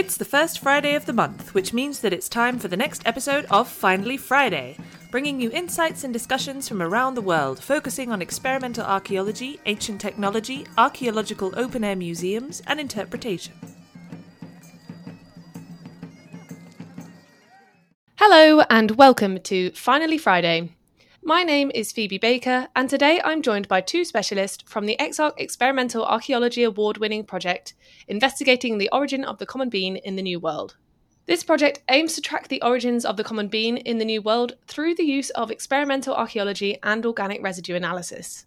It's the first Friday of the month, which means that it's time for the next episode of Finally Friday, bringing you insights and discussions from around the world, focusing on experimental archaeology, ancient technology, archaeological open air museums, and interpretation. Hello, and welcome to Finally Friday. My name is Phoebe Baker, and today I'm joined by two specialists from the EXARC Experimental Archaeology Award winning project investigating the origin of the common bean in the New World. This project aims to track the origins of the common bean in the New World through the use of experimental archaeology and organic residue analysis.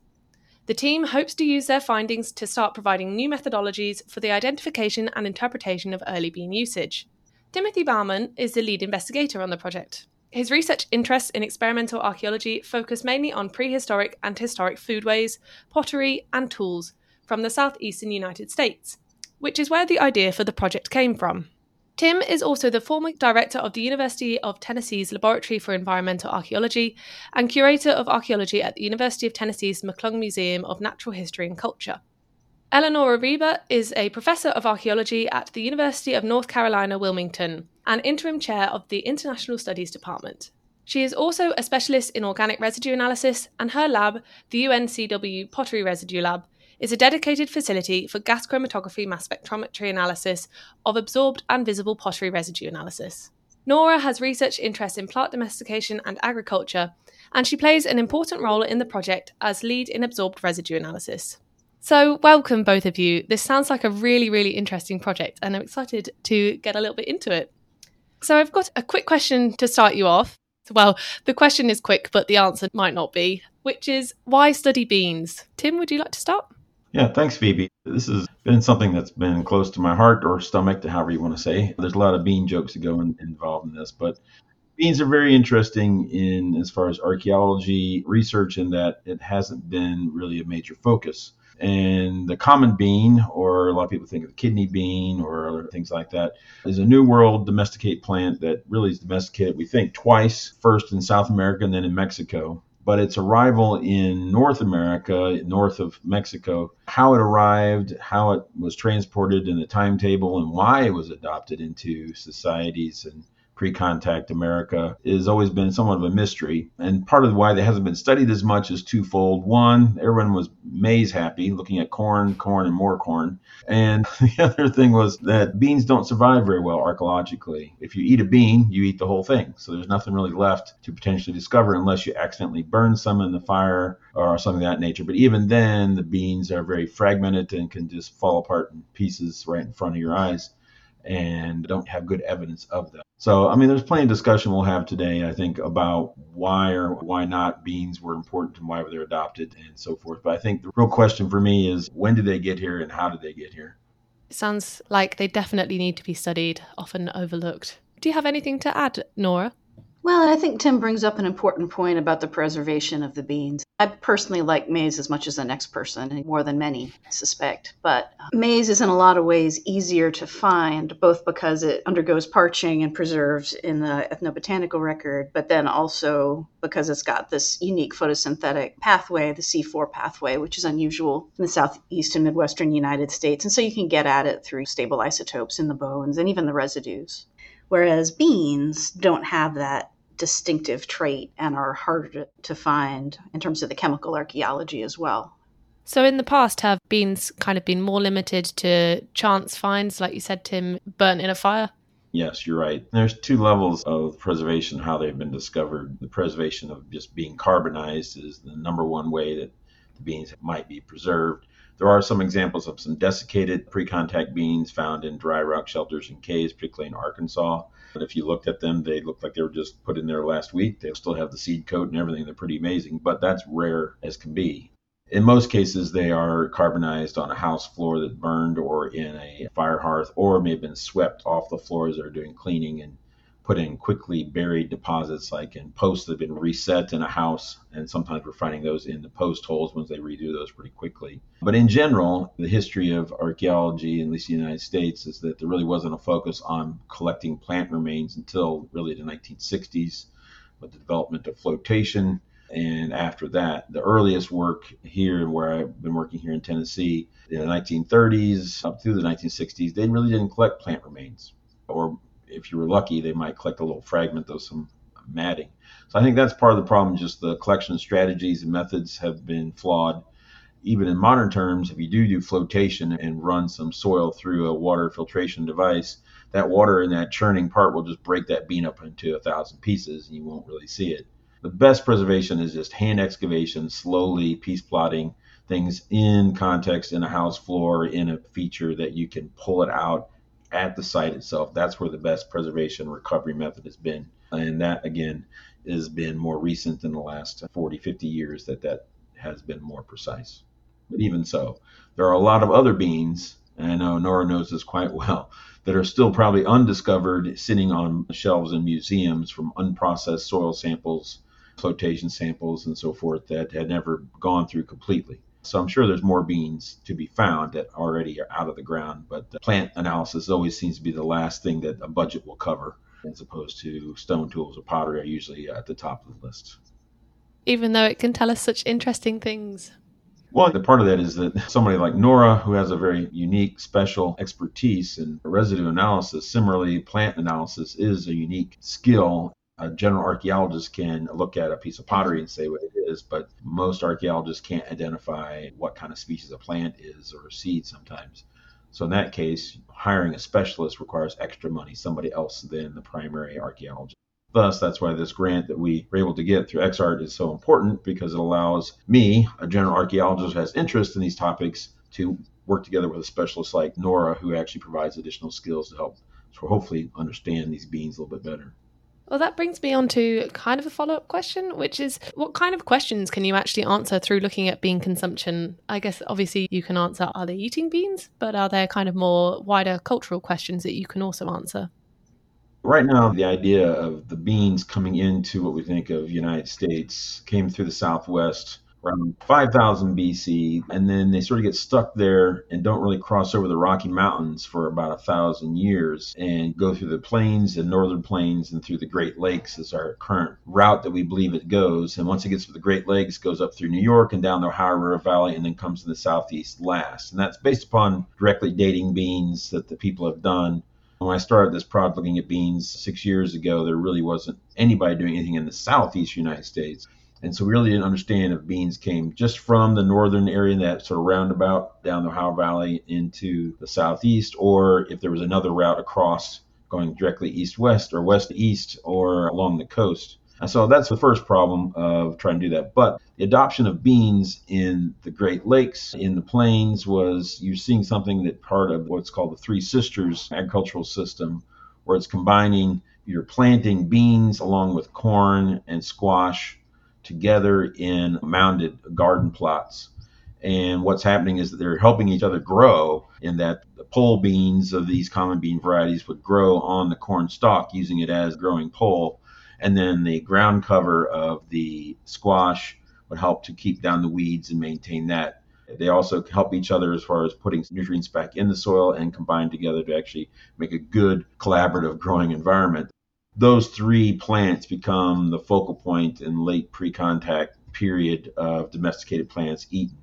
The team hopes to use their findings to start providing new methodologies for the identification and interpretation of early bean usage. Timothy Baumann is the lead investigator on the project. His research interests in experimental archaeology focus mainly on prehistoric and historic foodways, pottery, and tools from the southeastern United States, which is where the idea for the project came from. Tim is also the former director of the University of Tennessee's Laboratory for Environmental Archaeology and curator of archaeology at the University of Tennessee's McClung Museum of Natural History and Culture. Eleanora Reber is a professor of archaeology at the University of North Carolina, Wilmington, and interim chair of the International Studies Department. She is also a specialist in organic residue analysis, and her lab, the UNCW Pottery Residue Lab, is a dedicated facility for gas chromatography mass spectrometry analysis of absorbed and visible pottery residue analysis. Nora has research interests in plant domestication and agriculture, and she plays an important role in the project as lead in absorbed residue analysis. So, welcome both of you. This sounds like a really, really interesting project, and I'm excited to get a little bit into it. So, I've got a quick question to start you off. Well, the question is quick, but the answer might not be, which is why study beans? Tim, would you like to start? Yeah, thanks, Phoebe. This has been something that's been close to my heart or stomach, to however you want to say. There's a lot of bean jokes that go in, involved in this, but beans are very interesting in as far as archaeology research in that it hasn't been really a major focus. And the common bean, or a lot of people think of the kidney bean or things like that, is a New World domesticate plant that really is domesticated, we think, twice first in South America and then in Mexico. But its arrival in North America, north of Mexico, how it arrived, how it was transported in the timetable, and why it was adopted into societies and pre-contact America has always been somewhat of a mystery. And part of why it hasn't been studied as much is twofold. One, everyone was maize happy, looking at corn, corn, and more corn. And the other thing was that beans don't survive very well archaeologically. If you eat a bean, you eat the whole thing. So there's nothing really left to potentially discover unless you accidentally burn some in the fire or something of that nature. But even then, the beans are very fragmented and can just fall apart in pieces right in front of your eyes and don't have good evidence of them. So, I mean, there's plenty of discussion we'll have today, I think, about why or why not beans were important and why were they adopted and so forth. But I think the real question for me is when did they get here and how did they get here? It sounds like they definitely need to be studied, often overlooked. Do you have anything to add, Nora? Well, I think Tim brings up an important point about the preservation of the beans. I personally like maize as much as the next person, and more than many I suspect. But uh, maize is in a lot of ways easier to find, both because it undergoes parching and preserves in the ethnobotanical record, but then also because it's got this unique photosynthetic pathway, the C4 pathway, which is unusual in the southeast and midwestern United States. And so you can get at it through stable isotopes in the bones and even the residues. Whereas beans don't have that distinctive trait and are harder to find in terms of the chemical archaeology as well. So, in the past, have beans kind of been more limited to chance finds, like you said, Tim, burnt in a fire? Yes, you're right. There's two levels of preservation, how they've been discovered. The preservation of just being carbonized is the number one way that the beans might be preserved. There are some examples of some desiccated pre contact beans found in dry rock shelters and caves, particularly in Arkansas. But if you looked at them, they looked like they were just put in there last week. They still have the seed coat and everything. They're pretty amazing, but that's rare as can be. In most cases, they are carbonized on a house floor that burned or in a fire hearth or may have been swept off the floors that are doing cleaning and put in quickly buried deposits like in posts that have been reset in a house and sometimes we're finding those in the post holes once they redo those pretty quickly. But in general the history of archaeology at least in the united states is that there really wasn't a focus on collecting plant remains until really the 1960s with the development of flotation. And after that the earliest work here where i've been working here in tennessee in the 1930s up through the 1960s they really didn't collect plant remains or if you were lucky, they might collect a little fragment of some matting. So I think that's part of the problem. Just the collection strategies and methods have been flawed. Even in modern terms, if you do do flotation and run some soil through a water filtration device, that water in that churning part will just break that bean up into a thousand pieces and you won't really see it. The best preservation is just hand excavation, slowly piece plotting things in context in a house floor, in a feature that you can pull it out at the site itself. That's where the best preservation recovery method has been. And that, again, has been more recent in the last 40, 50 years that that has been more precise. But even so, there are a lot of other beans, and I know Nora knows this quite well, that are still probably undiscovered sitting on shelves in museums from unprocessed soil samples, flotation samples, and so forth that had never gone through completely. So I'm sure there's more beans to be found that already are out of the ground, but the plant analysis always seems to be the last thing that a budget will cover, as opposed to stone tools or pottery are usually at the top of the list. Even though it can tell us such interesting things. Well, the part of that is that somebody like Nora, who has a very unique, special expertise in residue analysis, similarly, plant analysis is a unique skill a general archaeologist can look at a piece of pottery and say what it is, but most archaeologists can't identify what kind of species a plant is or a seed sometimes. So in that case, hiring a specialist requires extra money, somebody else than the primary archaeologist. Thus, that's why this grant that we were able to get through EXARC is so important because it allows me, a general archaeologist who has interest in these topics, to work together with a specialist like Nora, who actually provides additional skills to help so hopefully understand these beans a little bit better. Well, that brings me on to kind of a follow up question, which is what kind of questions can you actually answer through looking at bean consumption? I guess obviously you can answer are they eating beans, but are there kind of more wider cultural questions that you can also answer? Right now, the idea of the beans coming into what we think of United States came through the Southwest around 5000 BC, and then they sort of get stuck there and don't really cross over the Rocky Mountains for about a thousand years and go through the plains and northern plains and through the Great Lakes is our current route that we believe it goes. And once it gets to the Great Lakes, goes up through New York and down the Ohio River Valley and then comes to the southeast last. And that's based upon directly dating beans that the people have done when I started this project looking at beans six years ago, there really wasn't anybody doing anything in the southeast United States. And so we really didn't understand if beans came just from the northern area, that sort of roundabout down the Ohio Valley into the southeast, or if there was another route across going directly east west or west east or along the coast. And so that's the first problem of trying to do that. But the adoption of beans in the Great Lakes, in the plains, was you're seeing something that part of what's called the Three Sisters agricultural system, where it's combining, you're planting beans along with corn and squash together in mounded garden plots. And what's happening is that they're helping each other grow, in that the pole beans of these common bean varieties would grow on the corn stalk, using it as growing pole. And then the ground cover of the squash would help to keep down the weeds and maintain that. They also help each other as far as putting nutrients back in the soil and combine together to actually make a good collaborative growing environment those three plants become the focal point in late pre-contact period of domesticated plants eaten.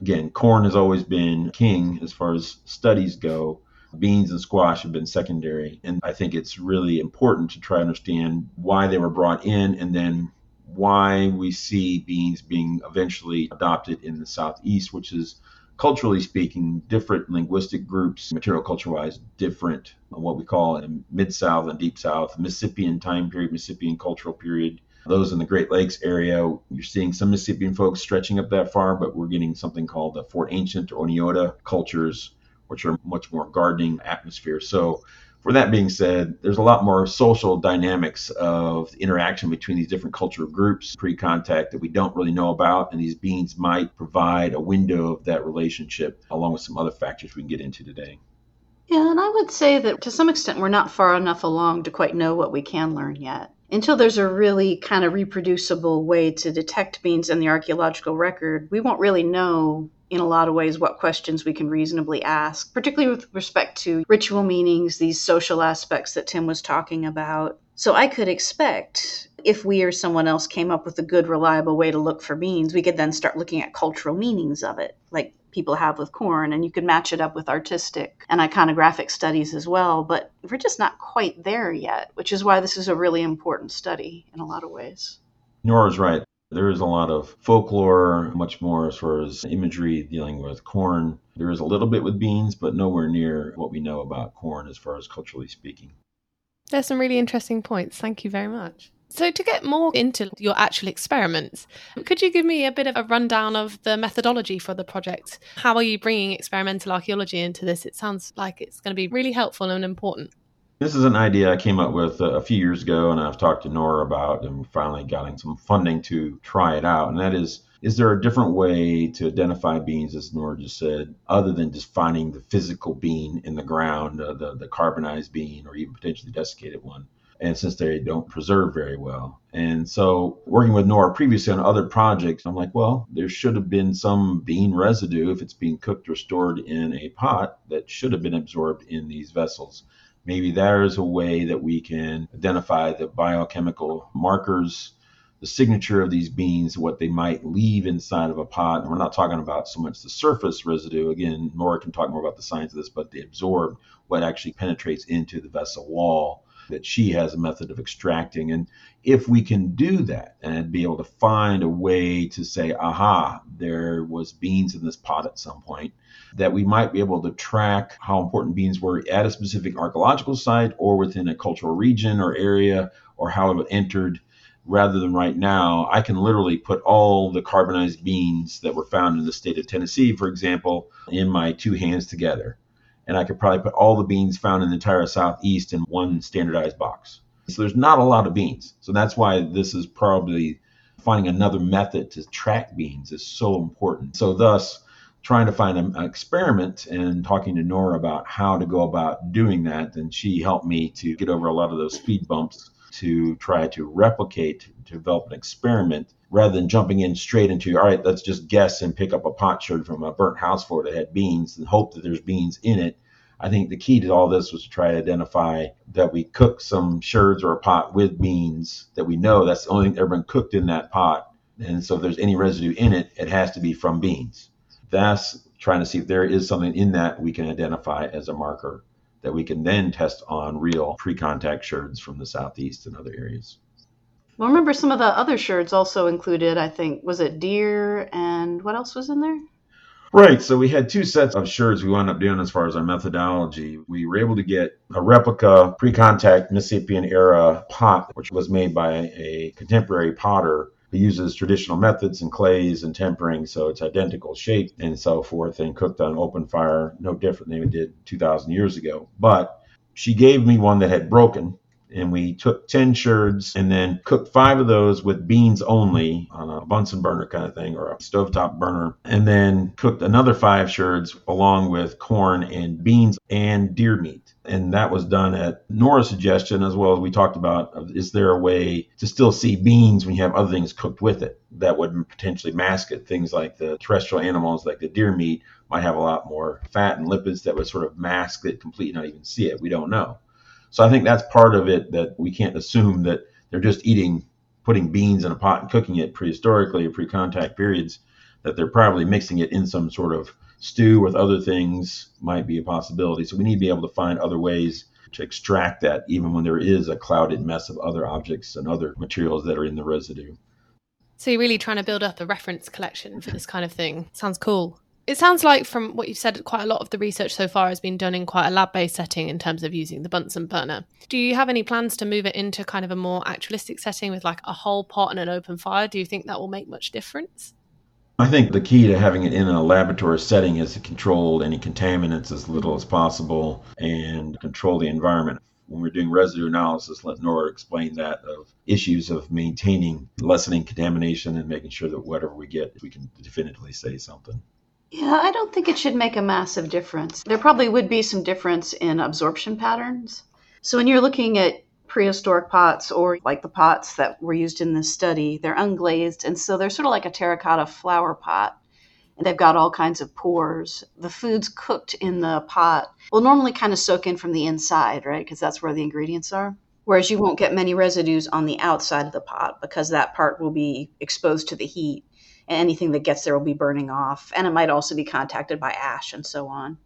Again, corn has always been king as far as studies go. Beans and squash have been secondary. And I think it's really important to try to understand why they were brought in and then why we see beans being eventually adopted in the southeast, which is culturally speaking, different linguistic groups, material culture wise, different, uh, what we call in Mid South and Deep South, Mississippian time period, Mississippian cultural period. Those in the Great Lakes area, you're seeing some Mississippian folks stretching up that far, but we're getting something called the Fort Ancient or Oneota cultures, which are much more gardening atmosphere. So for that being said, there's a lot more social dynamics of interaction between these different cultural groups pre contact that we don't really know about. And these beans might provide a window of that relationship, along with some other factors we can get into today. Yeah, and I would say that to some extent we're not far enough along to quite know what we can learn yet. Until there's a really kind of reproducible way to detect beans in the archaeological record, we won't really know in a lot of ways what questions we can reasonably ask, particularly with respect to ritual meanings, these social aspects that Tim was talking about. So I could expect if we or someone else came up with a good, reliable way to look for beans, we could then start looking at cultural meanings of it, like people have with corn, and you could match it up with artistic and iconographic studies as well. But we're just not quite there yet, which is why this is a really important study in a lot of ways. Nora's right. There is a lot of folklore, much more as far as imagery dealing with corn. There is a little bit with beans, but nowhere near what we know about corn as far as culturally speaking. There's some really interesting points. Thank you very much. So, to get more into your actual experiments, could you give me a bit of a rundown of the methodology for the project? How are you bringing experimental archaeology into this? It sounds like it's going to be really helpful and important. This is an idea I came up with a few years ago, and I've talked to Nora about, and finally getting some funding to try it out. And that is is there a different way to identify beans, as Nora just said, other than just finding the physical bean in the ground, uh, the, the carbonized bean, or even potentially desiccated one? And since they don't preserve very well. And so, working with Nora previously on other projects, I'm like, well, there should have been some bean residue if it's being cooked or stored in a pot that should have been absorbed in these vessels. Maybe there is a way that we can identify the biochemical markers the signature of these beans, what they might leave inside of a pot. And we're not talking about so much the surface residue. Again, Nora can talk more about the science of this, but the absorbed, what actually penetrates into the vessel wall that she has a method of extracting. And if we can do that and be able to find a way to say, aha, there was beans in this pot at some point, that we might be able to track how important beans were at a specific archaeological site or within a cultural region or area or how it entered rather than right now, I can literally put all the carbonized beans that were found in the state of Tennessee, for example, in my two hands together. And I could probably put all the beans found in the entire Southeast in one standardized box. So there's not a lot of beans. So that's why this is probably finding another method to track beans is so important. So, thus, trying to find an experiment and talking to Nora about how to go about doing that. And she helped me to get over a lot of those speed bumps to try to replicate, to develop an experiment rather than jumping in straight into, all right, let's just guess and pick up a potsherd from a burnt house floor that had beans and hope that there's beans in it. I think the key to all this was to try to identify that we cook some sherds or a pot with beans that we know that's the only thing ever been cooked in that pot. And so if there's any residue in it, it has to be from beans. That's trying to see if there is something in that we can identify as a marker that we can then test on real pre-contact sherds from the southeast and other areas. Well, remember some of the other sherds also included, I think, was it deer and what else was in there? Right. So we had two sets of sherds we wound up doing as far as our methodology. We were able to get a replica pre-contact Mississippian era pot, which was made by a contemporary potter he uses traditional methods and clays and tempering, so it's identical shape and so forth, and cooked on open fire, no different than we did 2,000 years ago. But she gave me one that had broken, and we took 10 sherds and then cooked five of those with beans only on a Bunsen burner kind of thing or a stovetop burner, and then cooked another five sherds along with corn and beans and deer meat and that was done at Nora's suggestion as well as we talked about is there a way to still see beans when you have other things cooked with it that would potentially mask it? Things like the terrestrial animals like the deer meat might have a lot more fat and lipids that would sort of mask it completely not even see it. We don't know. So i think that's part of it that we can't assume that they're just eating putting beans in a pot and cooking it prehistorically or pre-contact periods that they're probably mixing it in some sort of stew with other things might be a possibility. So we need to be able to find other ways to extract that, even when there is a clouded mess of other objects and other materials that are in the residue. So you're really trying to build up a reference collection for this kind of thing. Sounds cool. It sounds like, from what you've said, quite a lot of the research so far has been done in quite a lab based setting in terms of using the Bunsen burner. Do you have any plans to move it into kind of a more actualistic setting with like a whole pot and an open fire? Do you think that will make much difference? I think the key to having it in a laboratory setting is to control any contaminants as little as possible and control the environment. When we're doing residue analysis, let Nora explain that of issues of maintaining, lessening contamination and making sure that whatever we get, we can definitively say something. Yeah, I don't think it should make a massive difference. There probably would be some difference in absorption patterns. So when you're looking at prehistoric pots or like the pots that were used in this study. They're unglazed, and so they're sort of like a terracotta flower pot. And they've got all kinds of pores. The food's cooked in the pot will normally kind of soak in from the inside, right? Because that's where the ingredients are. Whereas you won't get many residues on the outside of the pot because that part will be exposed to the heat and anything that gets there will be burning off. And it might also be contacted by ash and so on.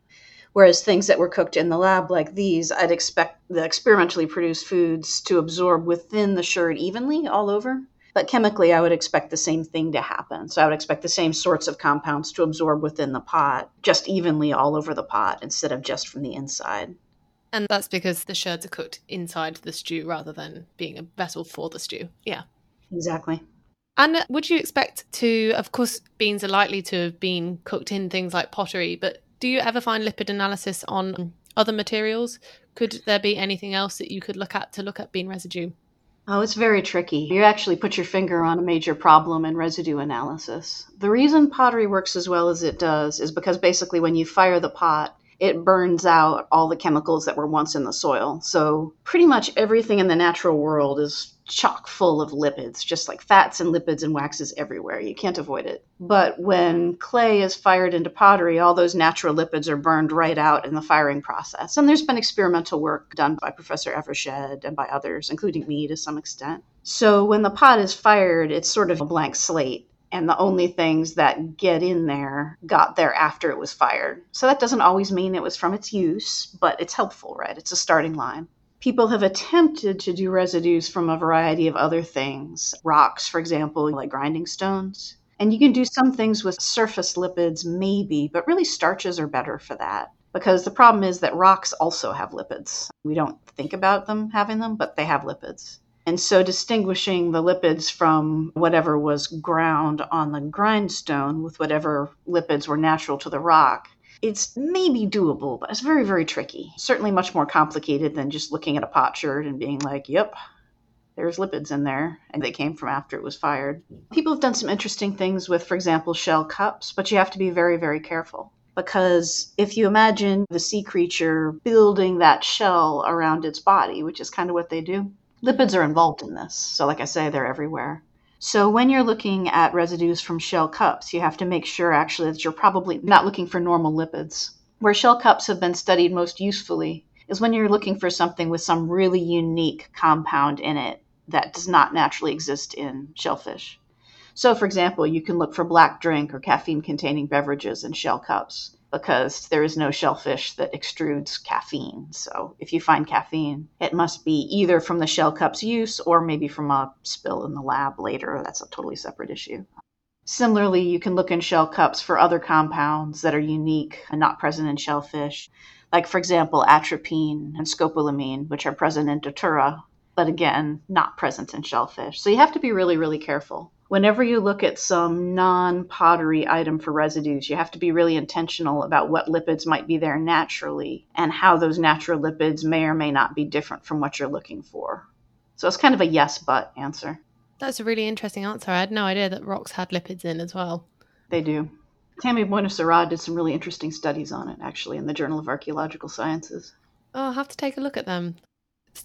Whereas things that were cooked in the lab, like these, I'd expect the experimentally produced foods to absorb within the sherd evenly all over. But chemically, I would expect the same thing to happen. So I would expect the same sorts of compounds to absorb within the pot, just evenly all over the pot instead of just from the inside. And that's because the sherds are cooked inside the stew rather than being a vessel for the stew. Yeah. Exactly. And would you expect to, of course, beans are likely to have been cooked in things like pottery, but do you ever find lipid analysis on other materials? Could there be anything else that you could look at to look at bean residue? Oh, it's very tricky. You actually put your finger on a major problem in residue analysis. The reason pottery works as well as it does is because basically when you fire the pot, it burns out all the chemicals that were once in the soil. So, pretty much everything in the natural world is chock full of lipids, just like fats and lipids and waxes everywhere. You can't avoid it. But when clay is fired into pottery, all those natural lipids are burned right out in the firing process. And there's been experimental work done by Professor Evershed and by others, including me to some extent. So when the pot is fired, it's sort of a blank slate and the only things that get in there got there after it was fired. So that doesn't always mean it was from its use, but it's helpful, right? It's a starting line. People have attempted to do residues from a variety of other things, rocks, for example, like grinding stones. And you can do some things with surface lipids, maybe, but really starches are better for that. Because the problem is that rocks also have lipids. We don't think about them having them, but they have lipids. And so distinguishing the lipids from whatever was ground on the grindstone with whatever lipids were natural to the rock, it's maybe doable, but it's very, very tricky. Certainly much more complicated than just looking at a pot sherd and being like, yep, there's lipids in there, and they came from after it was fired. People have done some interesting things with, for example, shell cups, but you have to be very, very careful. Because if you imagine the sea creature building that shell around its body, which is kind of what they do, Lipids are involved in this. So, like I say, they're everywhere. So, when you're looking at residues from shell cups, you have to make sure actually that you're probably not looking for normal lipids. Where shell cups have been studied most usefully is when you're looking for something with some really unique compound in it that does not naturally exist in shellfish. So, for example, you can look for black drink or caffeine containing beverages in shell cups because there is no shellfish that extrudes caffeine. So if you find caffeine, it must be either from the shell cup's use or maybe from a spill in the lab later. That's a totally separate issue. Similarly, you can look in shell cups for other compounds that are unique and not present in shellfish, like, for example, atropine and scopolamine, which are present in datura, but again, not present in shellfish. So you have to be really, really careful whenever you look at some non pottery item for residues, you have to be really intentional about what lipids might be there naturally and how those natural lipids may or may not be different from what you're looking for. So it's kind of a yes but answer. That's a really interesting answer. I had no idea that rocks had lipids in as well. They do. Tammy Buonasera did some really interesting studies on it, actually, in the Journal of Archaeological Sciences. Oh, I'll have to take a look at them.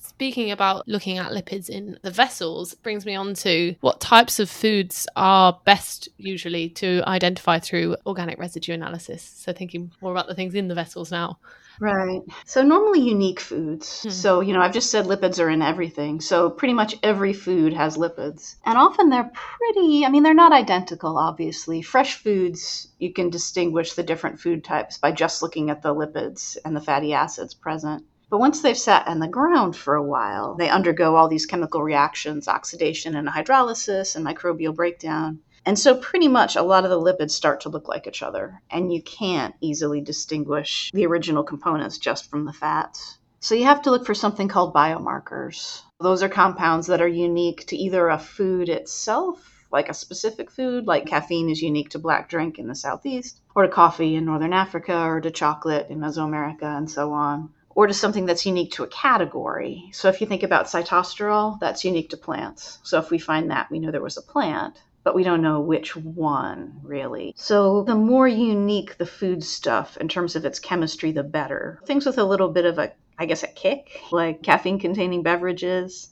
Speaking about looking at lipids in the vessels brings me on to what types of foods are best usually to identify through organic residue analysis. So thinking more about the things in the vessels now. Right. So normally unique foods. Hmm. So, you know, I've just said lipids are in everything. So pretty much every food has lipids. And often they're pretty, I mean, they're not identical, obviously. Fresh foods, you can distinguish the different food types by just looking at the lipids and the fatty acids present. But once they've sat in the ground for a while, they undergo all these chemical reactions, oxidation and hydrolysis and microbial breakdown. And so, pretty much, a lot of the lipids start to look like each other, and you can't easily distinguish the original components just from the fats. So, you have to look for something called biomarkers. Those are compounds that are unique to either a food itself, like a specific food, like caffeine is unique to black drink in the southeast, or to coffee in northern Africa, or to chocolate in Mesoamerica, and so on or to something that's unique to a category. So if you think about sitosterol, that's unique to plants. So if we find that, we know there was a plant, but we don't know which one really. So the more unique the food stuff in terms of its chemistry, the better. Things with a little bit of a, I guess, a kick, like caffeine containing beverages.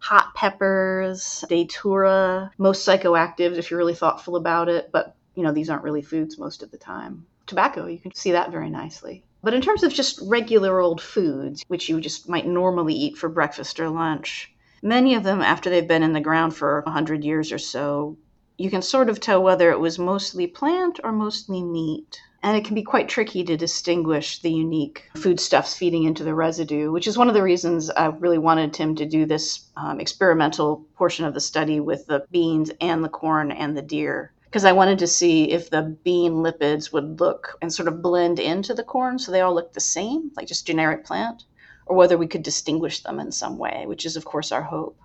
Hot peppers, datura, most psychoactives if you're really thoughtful about it, but you know, these aren't really foods most of the time. Tobacco, you can see that very nicely But in terms of just regular old foods, which you just might normally eat for breakfast or lunch, many of them, after they've been in the ground for 100 years or so, you can sort of tell whether it was mostly plant or mostly meat. And it can be quite tricky to distinguish the unique foodstuffs feeding into the residue, which is one of the reasons I really wanted Tim to do this um, experimental portion of the study with the beans and the corn and the deer because I wanted to see if the bean lipids would look and sort of blend into the corn so they all look the same, like just generic plant, or whether we could distinguish them in some way, which is, of course, our hope.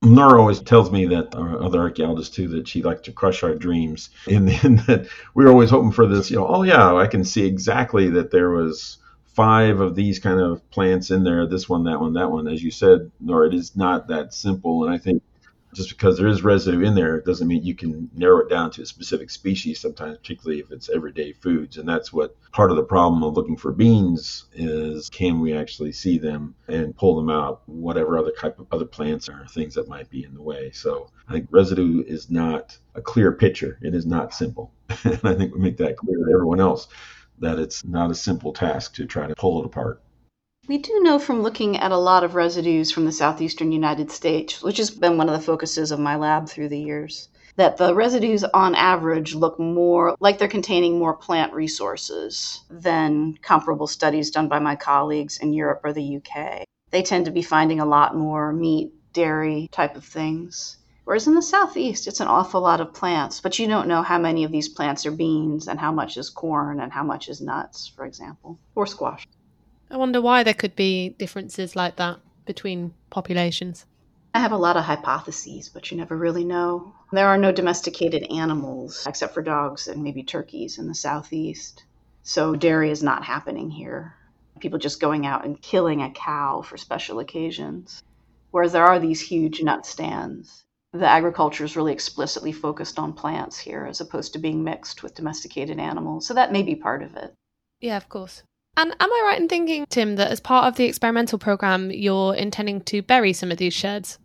Nora always tells me that our other archaeologists too that she liked to crush our dreams and in that we were always hoping for this. You know, oh yeah, I can see exactly that there was five of these kind of plants in there. This one, that one, that one. As you said, Nora, it is not that simple. And I think just because there is residue in there doesn't mean you can narrow it down to a specific species sometimes particularly if it's everyday foods. And that's what part of the problem of looking for beans is can we actually see them and pull them out whatever other type of other plants or things that might be in the way. So i think residue is not a clear picture. It is not simple. And i think we make that clear to everyone else that it's not a simple task to try to pull it apart we do know from looking at a lot of residues from the southeastern United States, which has been one of the focuses of my lab through the years, that the residues on average look more like they're containing more plant resources than comparable studies done by my colleagues in Europe or the UK. They tend to be finding a lot more meat, dairy type of things. Whereas in the southeast, it's an awful lot of plants, but you don't know how many of these plants are beans and how much is corn and how much is nuts, for example, or squash. I wonder why there could be differences like that between populations. I have a lot of hypotheses, but you never really know. There are no domesticated animals except for dogs and maybe turkeys in the southeast. So dairy is not happening here. People just going out and killing a cow for special occasions. Whereas there are these huge nut stands. The agriculture is really explicitly focused on plants here as opposed to being mixed with domesticated animals. So that may be part of it. Yeah, of course. And am I right in thinking, Tim, that as part of the experimental program, you're intending to bury some of these sherds?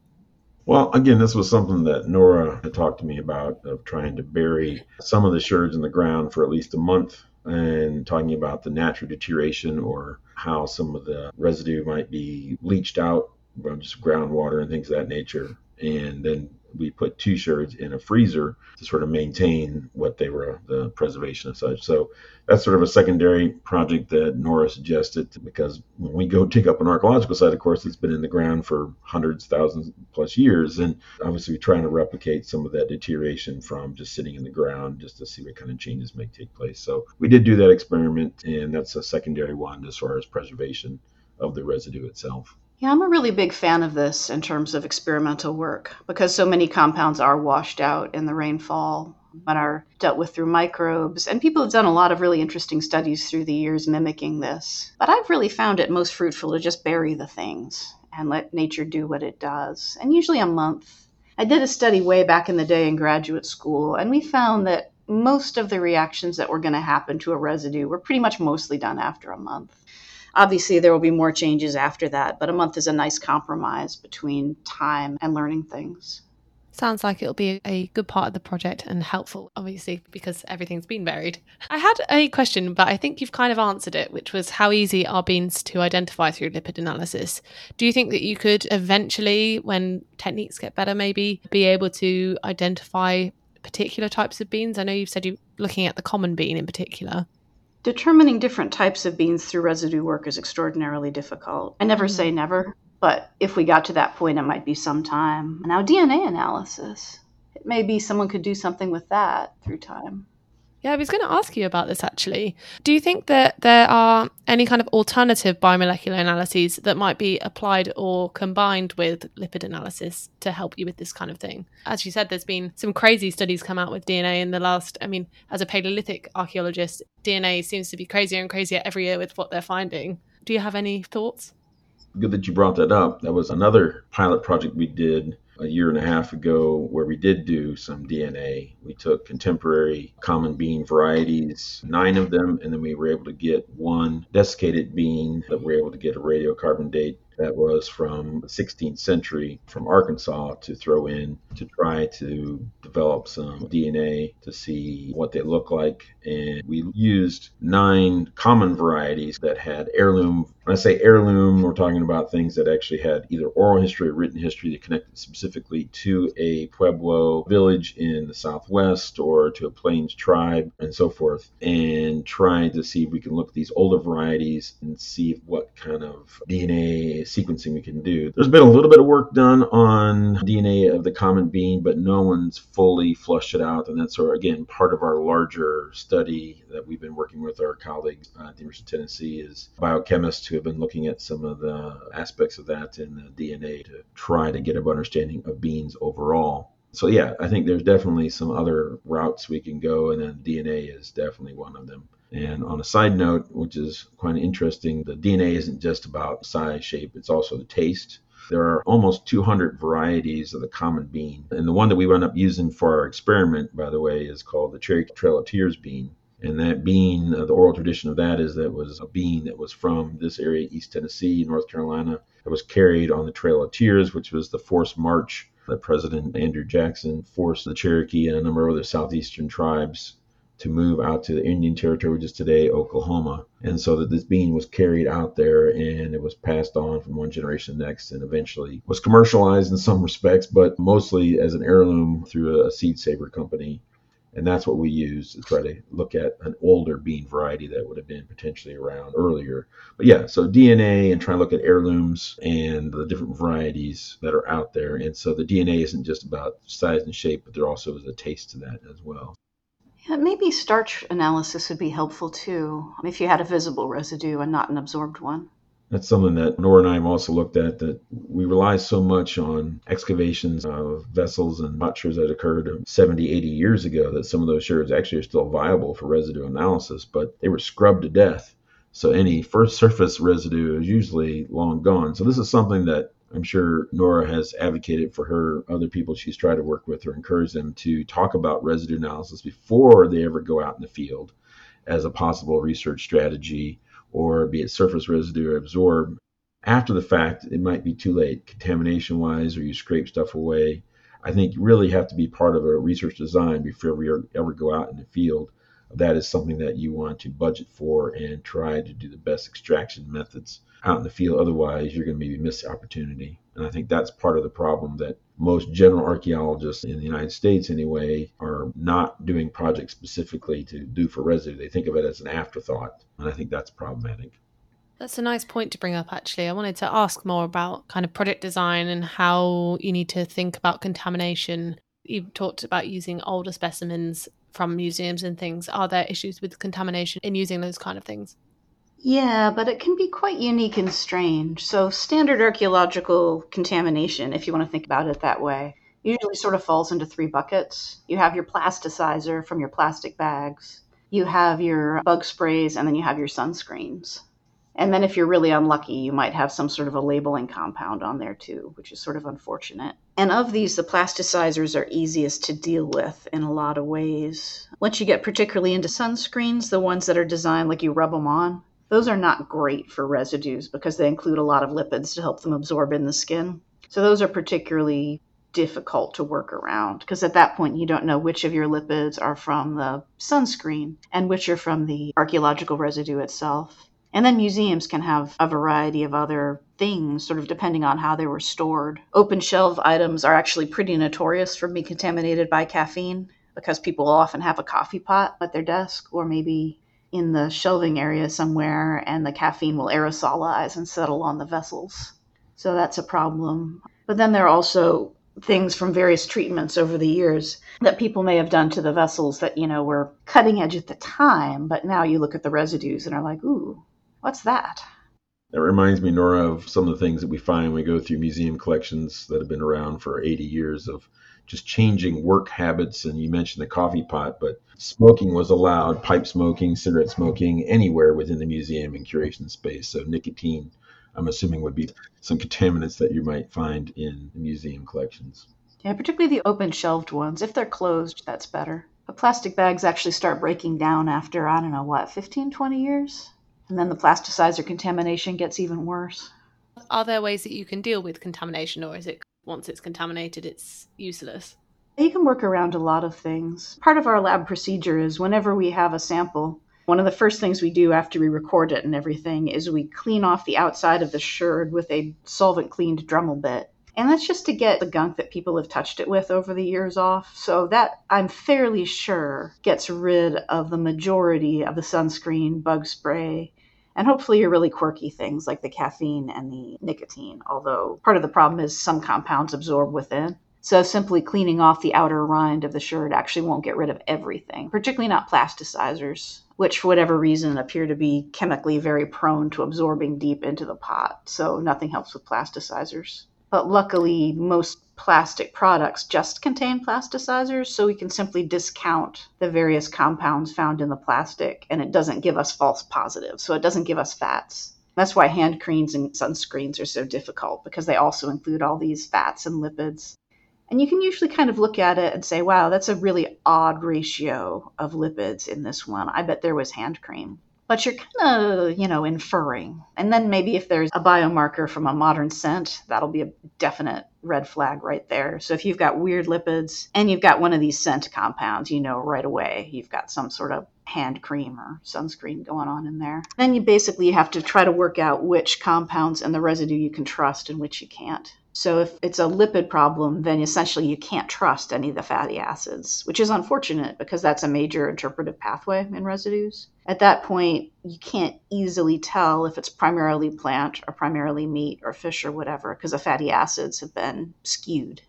Well, again, this was something that Nora had talked to me about of trying to bury some of the sherds in the ground for at least a month and talking about the natural deterioration or how some of the residue might be leached out from just groundwater and things of that nature. And then we put two sherds in a freezer to sort of maintain what they were, the preservation of such. So that's sort of a secondary project that Nora suggested because when we go dig up an archaeological site, of course, it's been in the ground for hundreds, thousands plus years. And obviously, we're trying to replicate some of that deterioration from just sitting in the ground just to see what kind of changes may take place. So we did do that experiment, and that's a secondary one as far as preservation of the residue itself. Yeah, I'm a really big fan of this in terms of experimental work because so many compounds are washed out in the rainfall but are dealt with through microbes. And people have done a lot of really interesting studies through the years mimicking this. But I've really found it most fruitful to just bury the things and let nature do what it does, and usually a month. I did a study way back in the day in graduate school, and we found that most of the reactions that were going to happen to a residue were pretty much mostly done after a month. Obviously, there will be more changes after that, but a month is a nice compromise between time and learning things. Sounds like it'll be a good part of the project and helpful, obviously, because everything's been buried. I had a question, but I think you've kind of answered it, which was how easy are beans to identify through lipid analysis? Do you think that you could eventually, when techniques get better, maybe be able to identify particular types of beans? I know you've said you're looking at the common bean in particular. Determining different types of beans through residue work is extraordinarily difficult. I never mm-hmm. say never, but if we got to that point, it might be some time. Now, DNA analysis, it may be someone could do something with that through time. Yeah, I was going to ask you about this actually. Do you think that there are any kind of alternative biomolecular analyses that might be applied or combined with lipid analysis to help you with this kind of thing? As you said, there's been some crazy studies come out with DNA in the last, I mean, as a Paleolithic archaeologist, DNA seems to be crazier and crazier every year with what they're finding. Do you have any thoughts? Good that you brought that up. That was another pilot project we did a year and a half ago where we did do some DNA. We took contemporary common bean varieties, nine of them, and then we were able to get one desiccated bean that we were able to get a radiocarbon date that was from the 16th century from Arkansas to throw in to try to develop some DNA to see what they look like. And we used nine common varieties that had heirloom. When I say heirloom, we're talking about things that actually had either oral history or written history that connected specifically to a Pueblo village in the Southwest or to a Plains tribe and so forth. And trying to see if we can look at these older varieties and see what kind of DNA sequencing we can do. There's been a little bit of work done on DNA of the common bean, but no one's fully flushed it out. And that's, sort of, again, part of our larger study that we've been working with our colleagues uh, at the University of Tennessee is biochemists who have been looking at some of the aspects of that in the DNA to try to get a understanding of beans overall. So yeah, I think there's definitely some other routes we can go, and then DNA is definitely one of them. And on a side note, which is quite interesting, the DNA isn't just about size, shape, it's also the taste. There are almost 200 varieties of the common bean. And the one that we wound up using for our experiment, by the way, is called the Cherokee Trail of Tears bean. And that bean, uh, the oral tradition of that is that it was a bean that was from this area, East Tennessee, North Carolina, that was carried on the Trail of Tears, which was the forced march that President Andrew Jackson forced the Cherokee and a number of other southeastern tribes to move out to the Indian Territory, which is today Oklahoma. And so that this bean was carried out there and it was passed on from one generation to the next and eventually was commercialized in some respects, but mostly as an heirloom through a seed saver company. And that's what we use to try to look at an older bean variety that would have been potentially around earlier. But yeah, so DNA and try to look at heirlooms and the different varieties that are out there. And so the DNA isn't just about size and shape, but there also is a taste to that as well. Yeah, maybe starch analysis would be helpful too, if you had a visible residue and not an absorbed one. That's something that Nora and I have also looked at. That we rely so much on excavations of vessels and potsherds that occurred 70, 80 years ago that some of those sherds actually are still viable for residue analysis, but they were scrubbed to death. So any first surface residue is usually long gone. So this is something that I'm sure Nora has advocated for her other people she's tried to work with or encourage them to talk about residue analysis before they ever go out in the field as a possible research strategy or be it surface residue or absorb. After the fact, it might be too late contamination wise or you scrape stuff away. I think you really have to be part of a research design before we ever go out in the field. That is something that you want to budget for and try to do the best extraction methods out in the field. Otherwise, you're going to maybe miss the opportunity. And I think that's part of the problem that most general archaeologists in the United States, anyway, are not doing projects specifically to do for residue. They think of it as an afterthought. And I think that's problematic. That's a nice point to bring up, actually. I wanted to ask more about kind of project design and how you need to think about contamination. You've talked about using older specimens from museums and things. Are there issues with contamination in using those kind of things? Yeah, but it can be quite unique and strange. So, standard archaeological contamination, if you want to think about it that way, usually sort of falls into three buckets. You have your plasticizer from your plastic bags, you have your bug sprays, and then you have your sunscreens. And then, if you're really unlucky, you might have some sort of a labeling compound on there too, which is sort of unfortunate. And of these, the plasticizers are easiest to deal with in a lot of ways. Once you get particularly into sunscreens, the ones that are designed like you rub them on, those are not great for residues because they include a lot of lipids to help them absorb in the skin. So those are particularly difficult to work around because at that point you don't know which of your lipids are from the sunscreen and which are from the archaeological residue itself. And then museums can have a variety of other things, sort of depending on how they were stored. Open shelf items are actually pretty notorious for being contaminated by caffeine because people often have a coffee pot at their desk or maybe in the shelving area somewhere, and the caffeine will aerosolize and settle on the vessels. So that's a problem. But then there are also things from various treatments over the years that people may have done to the vessels that, you know, were cutting edge at the time, but now you look at the residues and are like, ooh, what's that? That reminds me, Nora, of some of the things that we find when we go through museum collections that have been around for 80 years of just changing work habits. And you mentioned the coffee pot, but smoking was allowed pipe smoking, cigarette smoking anywhere within the museum and curation space. So, nicotine, I'm assuming, would be some contaminants that you might find in the museum collections. Yeah, particularly the open shelved ones. If they're closed, that's better. But plastic bags actually start breaking down after, I don't know, what, 15, 20 years? And then the plasticizer contamination gets even worse. Are there ways that you can deal with contamination, or is it once it's contaminated, it's useless. You can work around a lot of things. Part of our lab procedure is whenever we have a sample, one of the first things we do after we record it and everything is we clean off the outside of the sherd with a solvent cleaned Dremel bit. And that's just to get the gunk that people have touched it with over the years off. So that I'm fairly sure gets rid of the majority of the sunscreen, bug spray, and hopefully your really quirky things like the caffeine and the nicotine. Although part of the problem is some compounds absorb within. So simply cleaning off the outer rind of the sherd actually won't get rid of everything, particularly not plasticizers, which for whatever reason appear to be chemically very prone to absorbing deep into the pot. So nothing helps with plasticizers. But luckily, most plastic products just contain plasticizers, so we can simply discount the various compounds found in the plastic, and it doesn't give us false positives. So it doesn't give us fats. That's why hand creams and sunscreens are so difficult because they also include all these fats and lipids. And you can usually kind of look at it and say, wow, that's a really odd ratio of lipids in this one. I bet there was hand cream. But you're kind of, you know, inferring. And then maybe if there's a biomarker from a modern scent, that'll be a definite red flag right there. So if you've got weird lipids and you've got one of these scent compounds, you know right away you've got some sort of hand cream or sunscreen going on in there. Then you basically have to try to work out which compounds and the residue you can trust and which you can't. So if it's a lipid problem, then essentially you can't trust any of the fatty acids, which is unfortunate because that's a major interpretive pathway in residues. At that point, you can't easily tell if it's primarily plant or primarily meat or fish or whatever because the fatty acids have been skewed.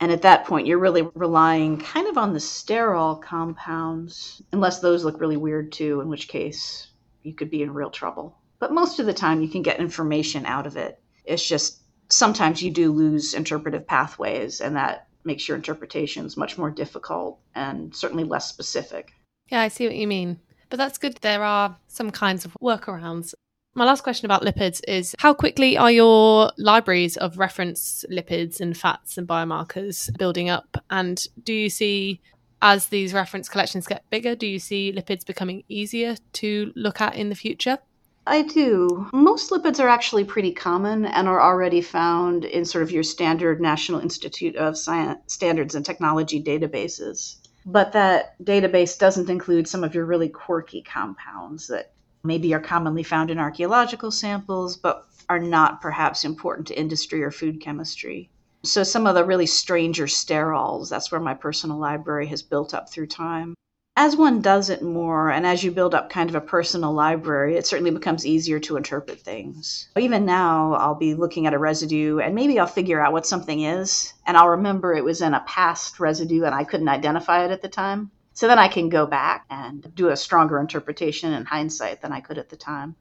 And at that point, you're really relying kind of on the sterol compounds, unless those look really weird too, in which case you could be in real trouble. But most of the time, you can get information out of it. It's just sometimes you do lose interpretive pathways, and that makes your interpretations much more difficult and certainly less specific. Yeah, I see what you mean. But that's good. There are some kinds of workarounds. My last question about lipids is how quickly are your libraries of reference lipids and fats and biomarkers building up? And do you see, as these reference collections get bigger, do you see lipids becoming easier to look at in the future? I do. Most lipids are actually pretty common and are already found in sort of your standard National Institute of Science Standards and Technology databases. But that database doesn't include some of your really quirky compounds that maybe are commonly found in archaeological samples, but are not perhaps important to industry or food chemistry. So, some of the really stranger sterols, that's where my personal library has built up through time as one does it more and as you build up kind of a personal library, it certainly becomes easier to interpret things. Even now, I'll be looking at a residue and maybe I'll figure out what something is and I'll remember it was in a past residue and I couldn't identify it at the time. So then I can go back and do a stronger interpretation in hindsight than I could at the time.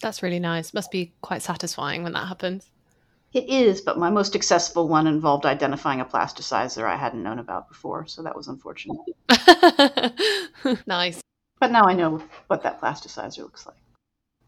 That's really nice. Must be quite satisfying when that happens. It is, but my most successful one involved identifying a plasticizer I hadn't known about before, so that was unfortunate. nice. But now I know what that plasticizer looks like.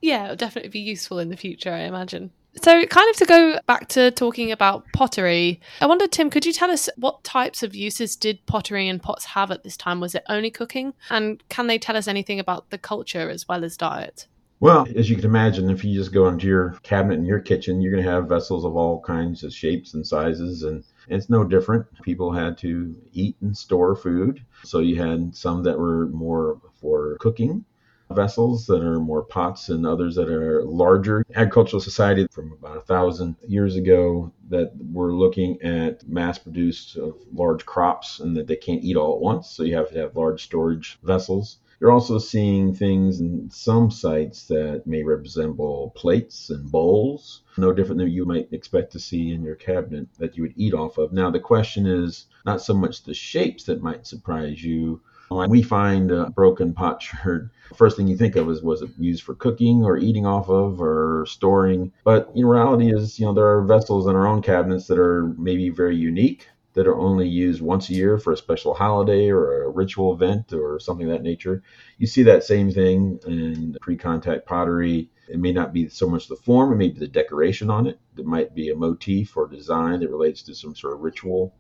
Yeah, it'll definitely be useful in the future, I imagine. So, kind of to go back to talking about pottery, I wonder, Tim, could you tell us what types of uses did pottery and pots have at this time? Was it only cooking? And can they tell us anything about the culture as well as diet? Well, as you can imagine, if you just go into your cabinet in your kitchen, you're going to have vessels of all kinds of shapes and sizes, and it's no different. People had to eat and store food. So you had some that were more for cooking vessels that are more pots and others that are larger. Agricultural society from about a thousand years ago that were looking at mass produced of large crops and that they can't eat all at once. So you have to have large storage vessels. You're also seeing things in some sites that may resemble plates and bowls, no different than you might expect to see in your cabinet that you would eat off of. Now, the question is not so much the shapes that might surprise you. When we find a broken potsherd, first thing you think of is was it used for cooking or eating off of or storing? But in reality is, you know, there are vessels in our own cabinets that are maybe very unique that are only used once a year for a special holiday or a ritual event or something of that nature. You see that same thing in pre contact pottery. It may not be so much the form, it may be the decoration on it. It might be a motif or design that relates to some sort of ritual.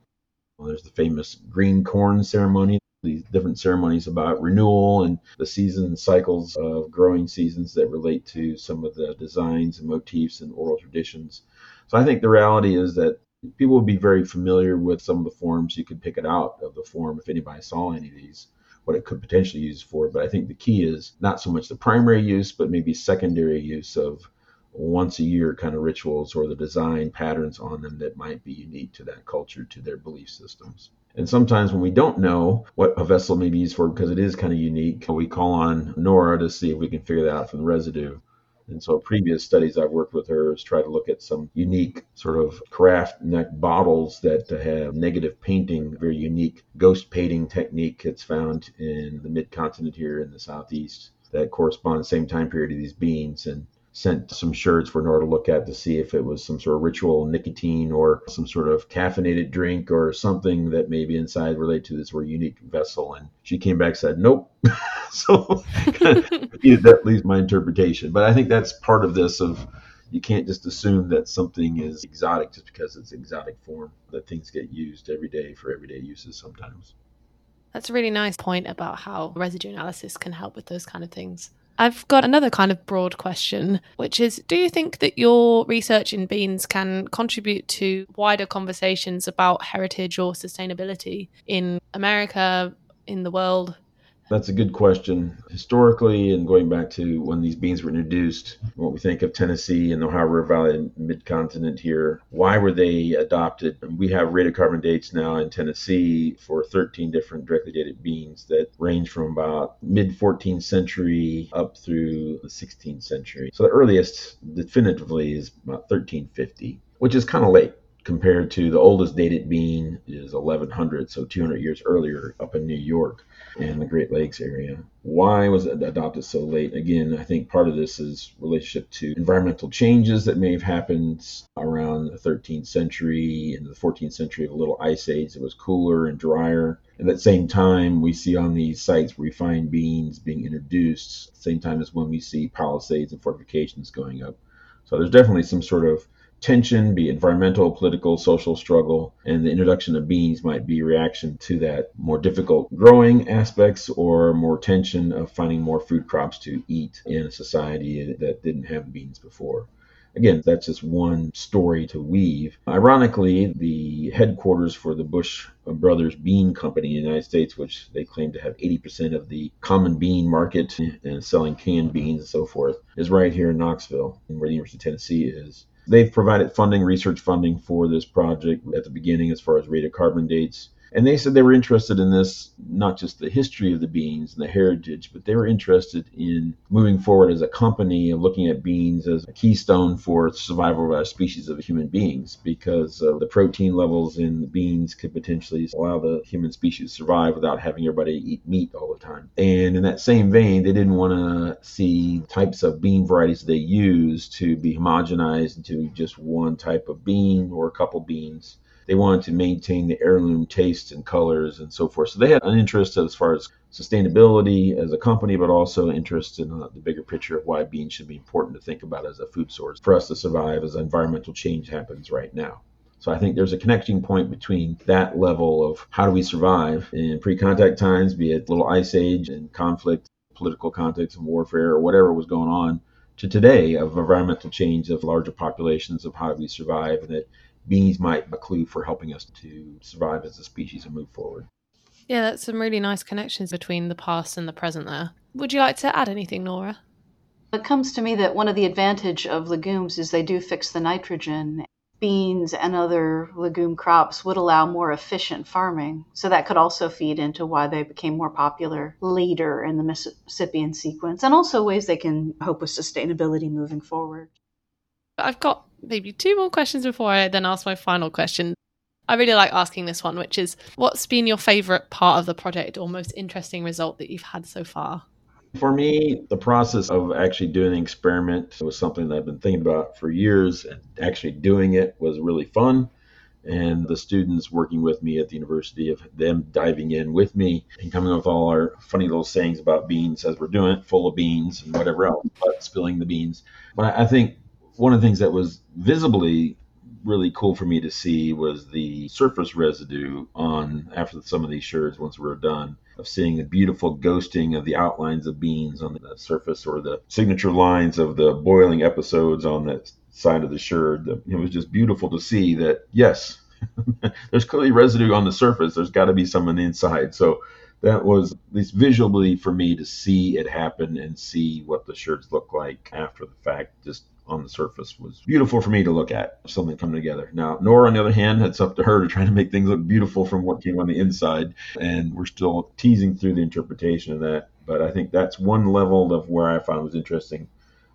Well, there's the famous green corn ceremony, these different ceremonies about renewal and the season cycles of growing seasons that relate to some of the designs and motifs and oral traditions. So I think the reality is that People would be very familiar with some of the forms. You could pick it out of the form if anybody saw any of these, what it could potentially use for. But I think the key is not so much the primary use, but maybe secondary use of once a year kind of rituals or the design patterns on them that might be unique to that culture, to their belief systems. And sometimes when we don't know what a vessel may be used for because it is kind of unique, we call on Nora to see if we can figure that out from the residue. And so previous studies I've worked with her is try to look at some unique sort of carafe neck bottles that have negative painting, very unique ghost painting technique that's found in the mid continent here in the southeast that corresponds same time period to these beans. And sent some sherds for Nora to look at to see if it was some sort of ritual nicotine or some sort of caffeinated drink or something that maybe inside related to this or unique vessel. And she came back and said, nope. so that leaves my interpretation. But I think that's part of this of you can't just assume that something is exotic just because it's exotic form, that things get used every day for everyday uses sometimes. That's a really nice point about how residue analysis can help with those kind of things. I've got another kind of broad question, which is Do you think that your research in beans can contribute to wider conversations about heritage or sustainability in America, in the world? That's a good question. Historically, and going back to when these beans were introduced, what we think of Tennessee and the Ohio River Valley mid continent here, why were they adopted? We have radiocarbon dates now in Tennessee for 13 different directly dated beans that range from about mid 14th century up through the 16th century. So the earliest definitively is about 1350, which is kind of late compared to the oldest dated bean is 1100, so 200 years earlier up in New York and the Great Lakes area. Why was it adopted so late? Again, I think part of this is relationship to environmental changes that may have happened around the 13th century and the 14th century of a little ice age. It was cooler and drier. And at that same time, we see on these sites refined beans being introduced, same time as when we see palisades and fortifications going up. So there's definitely some sort of tension, be environmental, political, social struggle, and the introduction of beans might be reaction to that more difficult growing aspects or more tension of finding more food crops to eat in a society that didn't have beans before. Again, that's just one story to weave. Ironically, the headquarters for the Bush Brothers Bean Company in the United States, which they claim to have 80% of the common bean market and selling canned beans and so forth, is right here in Knoxville, where the University of Tennessee is. They've provided funding, research funding for this project at the beginning as far as radiocarbon dates. And they said they were interested in this, not just the history of the beans and the heritage, but they were interested in moving forward as a company and looking at beans as a keystone for survival of a species of human beings because uh, the protein levels in the beans could potentially allow the human species to survive without having everybody eat meat all the time. And in that same vein, they didn't want to see types of bean varieties they use to be homogenized into just one type of bean or a couple beans they wanted to maintain the heirloom tastes and colors and so forth. So they had an interest as far as sustainability as a company, but also interest in uh, the bigger picture of why beans should be important to think about as a food source for us to survive as environmental change happens right now. So I think there's a connecting point between that level of how do we survive in pre-contact times, be it little ice age and conflict, political context and warfare or whatever was going on, to today of environmental change of larger populations of how do we survive and that bees might be a clue for helping us to survive as a species and move forward. Yeah, that's some really nice connections between the past and the present there. Would you like to add anything, Nora? It comes to me that one of the advantage of legumes is they do fix the nitrogen. Beans and other legume crops would allow more efficient farming. So that could also feed into why they became more popular later in the Mississippian sequence and also ways they can hope with sustainability moving forward. I've got maybe two more questions before I then ask my final question. I really like asking this one, which is what's been your favorite part of the project or most interesting result that you've had so far? For me, the process of actually doing the experiment was something that I've been thinking about for years, and actually doing it was really fun. And the students working with me at the university of them diving in with me and coming up with all our funny little sayings about beans as we're doing it, full of beans and whatever else, but spilling the beans. But I think one of the things that was visibly really cool for me to see was the surface residue on after some of these sherds once we were done of seeing the beautiful ghosting of the outlines of beans on the surface or the signature lines of the boiling episodes on the side of the sherd. It was just beautiful to see that, yes, there's clearly residue on the surface. There's got to be some on the inside. So that was at least visually for me to see it happen and see what the sherds look like after the fact. Just on the surface was beautiful for me to look at something come together. Now, Nora, on the other hand, it's up to her to try to make things look beautiful from what came on the inside. And we're still teasing through the interpretation of that. But I think that's one level of where I found was interesting.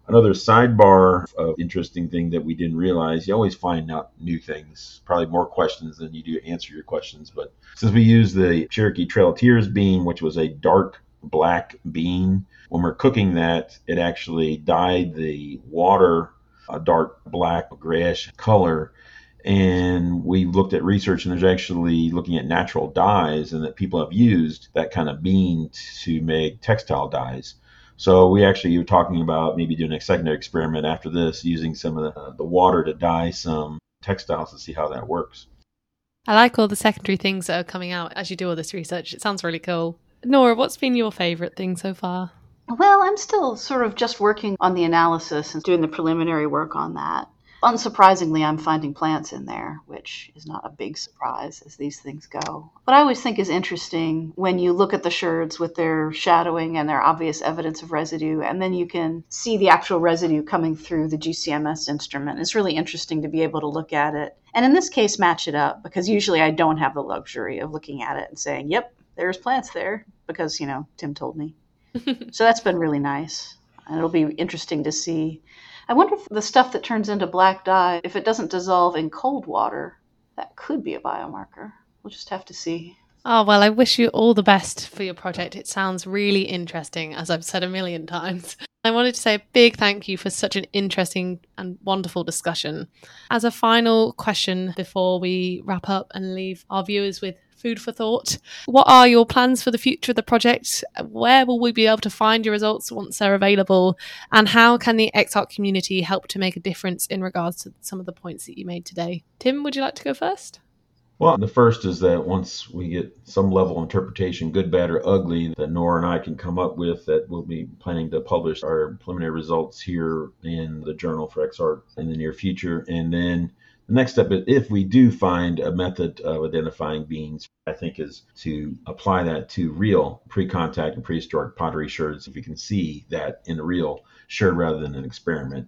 Another sidebar of interesting thing that we didn't realize, you always find out new things, probably more questions than you do answer your questions. But since we used the Cherokee Trail Tears bean, which was a dark black bean, when we're cooking that, it actually dyed the water a dark black, grayish color. And we looked at research, and there's actually looking at natural dyes, and that people have used that kind of bean to make textile dyes. So we actually were talking about maybe doing a secondary experiment after this, using some of the, the water to dye some textiles to see how that works. I like all the secondary things that are coming out as you do all this research. It sounds really cool. Nora, what's been your favourite thing so far? Well, I'm still sort of just working on the analysis and doing the preliminary work on that. Unsurprisingly, I'm finding plants in there, which is not a big surprise as these things go. What I always think is interesting when you look at the sherds with their shadowing and their obvious evidence of residue, and then you can see the actual residue coming through the GCMS instrument. It's really interesting to be able to look at it. And in this case, match it up because usually I don't have the luxury of looking at it and saying, yep, there's plants there because, you know, Tim told me. so that's been really nice. And it'll be interesting to see. I wonder if the stuff that turns into black dye, if it doesn't dissolve in cold water, that could be a biomarker. We'll just have to see. Oh, well, I wish you all the best for your project. It sounds really interesting, as I've said a million times. I wanted to say a big thank you for such an interesting and wonderful discussion. As a final question before we wrap up and leave our viewers with food for thought. What are your plans for the future of the project? Where will we be able to find your results once they're available? And how can the EXARC community help to make a difference in regards to some of the points that you made today? Tim, would you like to go first? Well, the first is that once we get some level of interpretation, good, bad, or ugly, that Nora and I can come up with, that we'll be planning to publish our preliminary results here in the Journal for EXARC in the near future. And then next step, if we do find a method of identifying beans, I think is to apply that to real pre-contact and prehistoric pottery sherds. If we can see that in a real sherd rather than an experiment.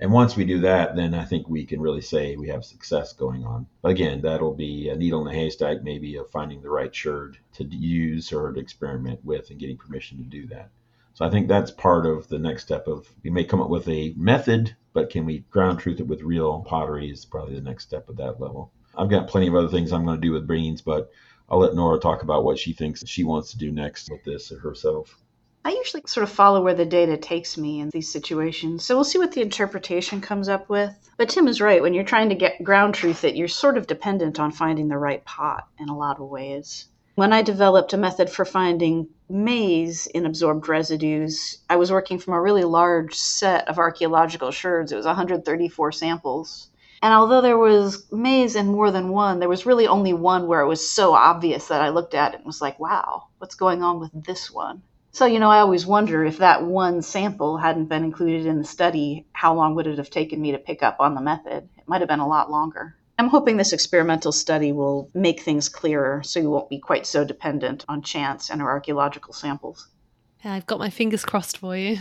And once we do that, then I think we can really say we have success going on. Again, that'll be a needle in a haystack, maybe of finding the right sherd to use or to experiment with and getting permission to do that. So I think that's part of the next step of we may come up with a method, but can we ground truth it with real pottery is probably the next step at that level. I've got plenty of other things I'm going to do with beans, but I'll let Nora talk about what she thinks she wants to do next with this herself. I usually sort of follow where the data takes me in these situations. So we'll see what the interpretation comes up with. But Tim is right. When you're trying to get ground truth it, you're sort of dependent on finding the right pot in a lot of ways. When I developed a method for finding maize in absorbed residues, I was working from a really large set of archaeological sherds. It was 134 samples. And although there was maize in more than one, there was really only one where it was so obvious that I looked at it and was like, wow, what's going on with this one? So, you know, I always wonder if that one sample hadn't been included in the study, how long would it have taken me to pick up on the method? It might have been a lot longer. I'm hoping this experimental study will make things clearer so you won't be quite so dependent on chance and our archaeological samples. I've got my fingers crossed for you.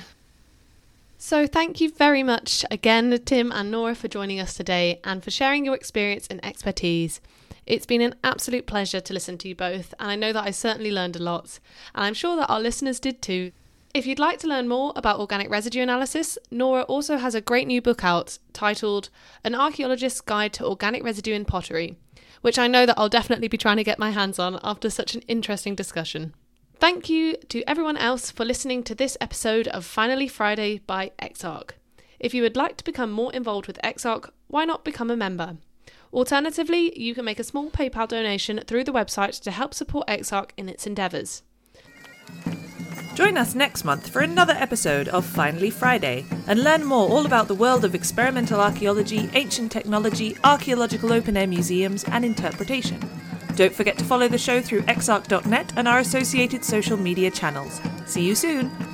So, thank you very much again, Tim and Nora, for joining us today and for sharing your experience and expertise. It's been an absolute pleasure to listen to you both, and I know that I certainly learned a lot, and I'm sure that our listeners did too. If you'd like to learn more about organic residue analysis, Nora also has a great new book out titled An Archaeologist's Guide to Organic Residue in Pottery, which I know that I'll definitely be trying to get my hands on after such an interesting discussion. Thank you to everyone else for listening to this episode of Finally Friday by EXARC. If you would like to become more involved with EXARC, why not become a member? Alternatively, you can make a small PayPal donation through the website to help support EXARC in its endeavours. Join us next month for another episode of Finally Friday and learn more all about the world of experimental archaeology, ancient technology, archaeological open air museums, and interpretation. Don't forget to follow the show through exarc.net and our associated social media channels. See you soon!